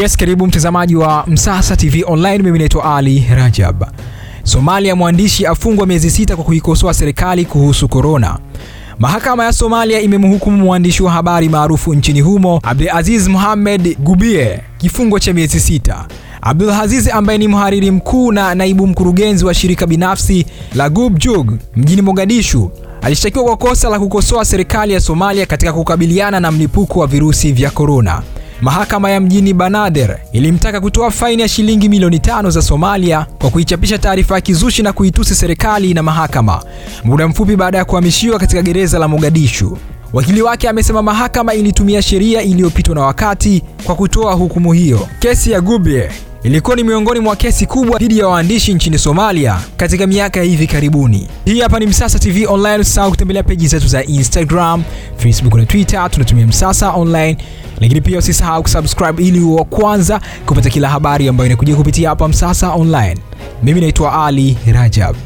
Yes, karibu mtazamaji wa Msasa TV Online. Mimi naitwa Ali Rajab. Somalia, mwandishi afungwa miezi sita kwa kuikosoa serikali kuhusu korona. Mahakama ya Somalia imemhukumu mwandishi wa habari maarufu nchini humo Abdul Aziz Mohamed Gubie kifungo cha miezi sita. Abdulaziz ambaye ni mhariri mkuu na naibu mkurugenzi wa shirika binafsi la Gubjug mjini Mogadishu alishtakiwa kwa kosa la kukosoa serikali ya Somalia katika kukabiliana na mlipuko wa virusi vya korona. Mahakama ya mjini Banader ilimtaka kutoa faini ya shilingi milioni tano za Somalia kwa kuichapisha taarifa ya kizushi na kuitusi serikali na mahakama, muda mfupi baada ya kuhamishiwa katika gereza la Mogadishu. Wakili wake amesema mahakama ilitumia sheria iliyopitwa na wakati kwa kutoa hukumu hiyo. Kesi ya Gubie ilikuwa ni miongoni mwa kesi kubwa dhidi ya waandishi nchini Somalia katika miaka ya hivi karibuni. Hii hapa ni Msasa TV Online. Usisahau kutembelea peji zetu za Instagram, Facebook na Twitter, tunatumia Msasa Online, lakini pia usisahau kusubscribe ili uwe wa kwanza kupata kila habari ambayo inakuja kupitia hapa Msasa Online. Mimi naitwa Ali Rajab.